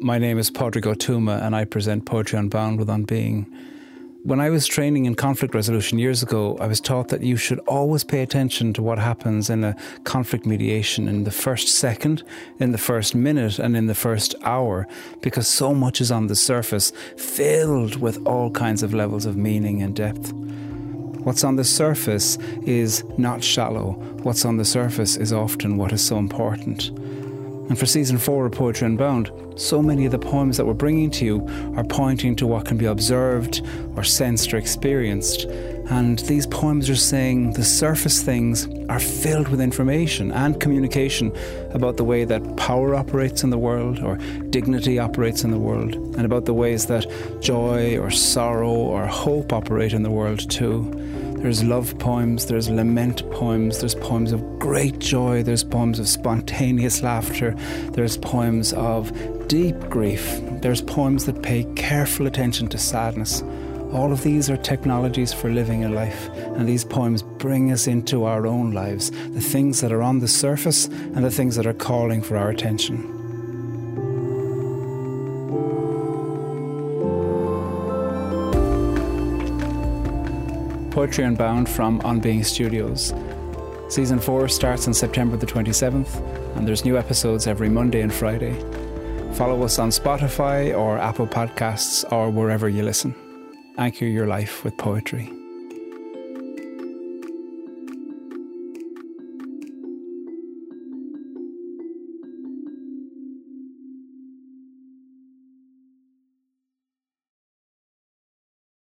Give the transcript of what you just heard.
My name is Pádraig Ó Tuama, and I present Poetry Unbound with On Being. When I was training in conflict resolution years ago, I was taught that you should always pay attention to what happens in a conflict mediation in the first second, in the first minute, and in the first hour, because so much is on the surface, filled with all kinds of levels of meaning and depth. What's on the surface is not shallow. What's on the surface is often what is so important. And for season four of Poetry Unbound, so many of the poems that we're bringing to you are pointing to what can be observed or sensed or experienced. And these poems are saying the surface things are filled with information and communication about the way that power operates in the world or dignity operates in the world, and about the ways that joy or sorrow or hope operate in the world too. There's love poems, there's lament poems, there's poems of great joy, there's poems of spontaneous laughter, there's poems of deep grief, there's poems that pay careful attention to sadness. All of these are technologies for living a life, and these poems bring us into our own lives, the things that are on the surface and the things that are calling for our attention. Poetry Unbound from On Being Studios. Season 4 starts on September the 27th, and there's new episodes every Monday and Friday. Follow us on Spotify or Apple Podcasts or wherever you listen. Anchor your life with poetry.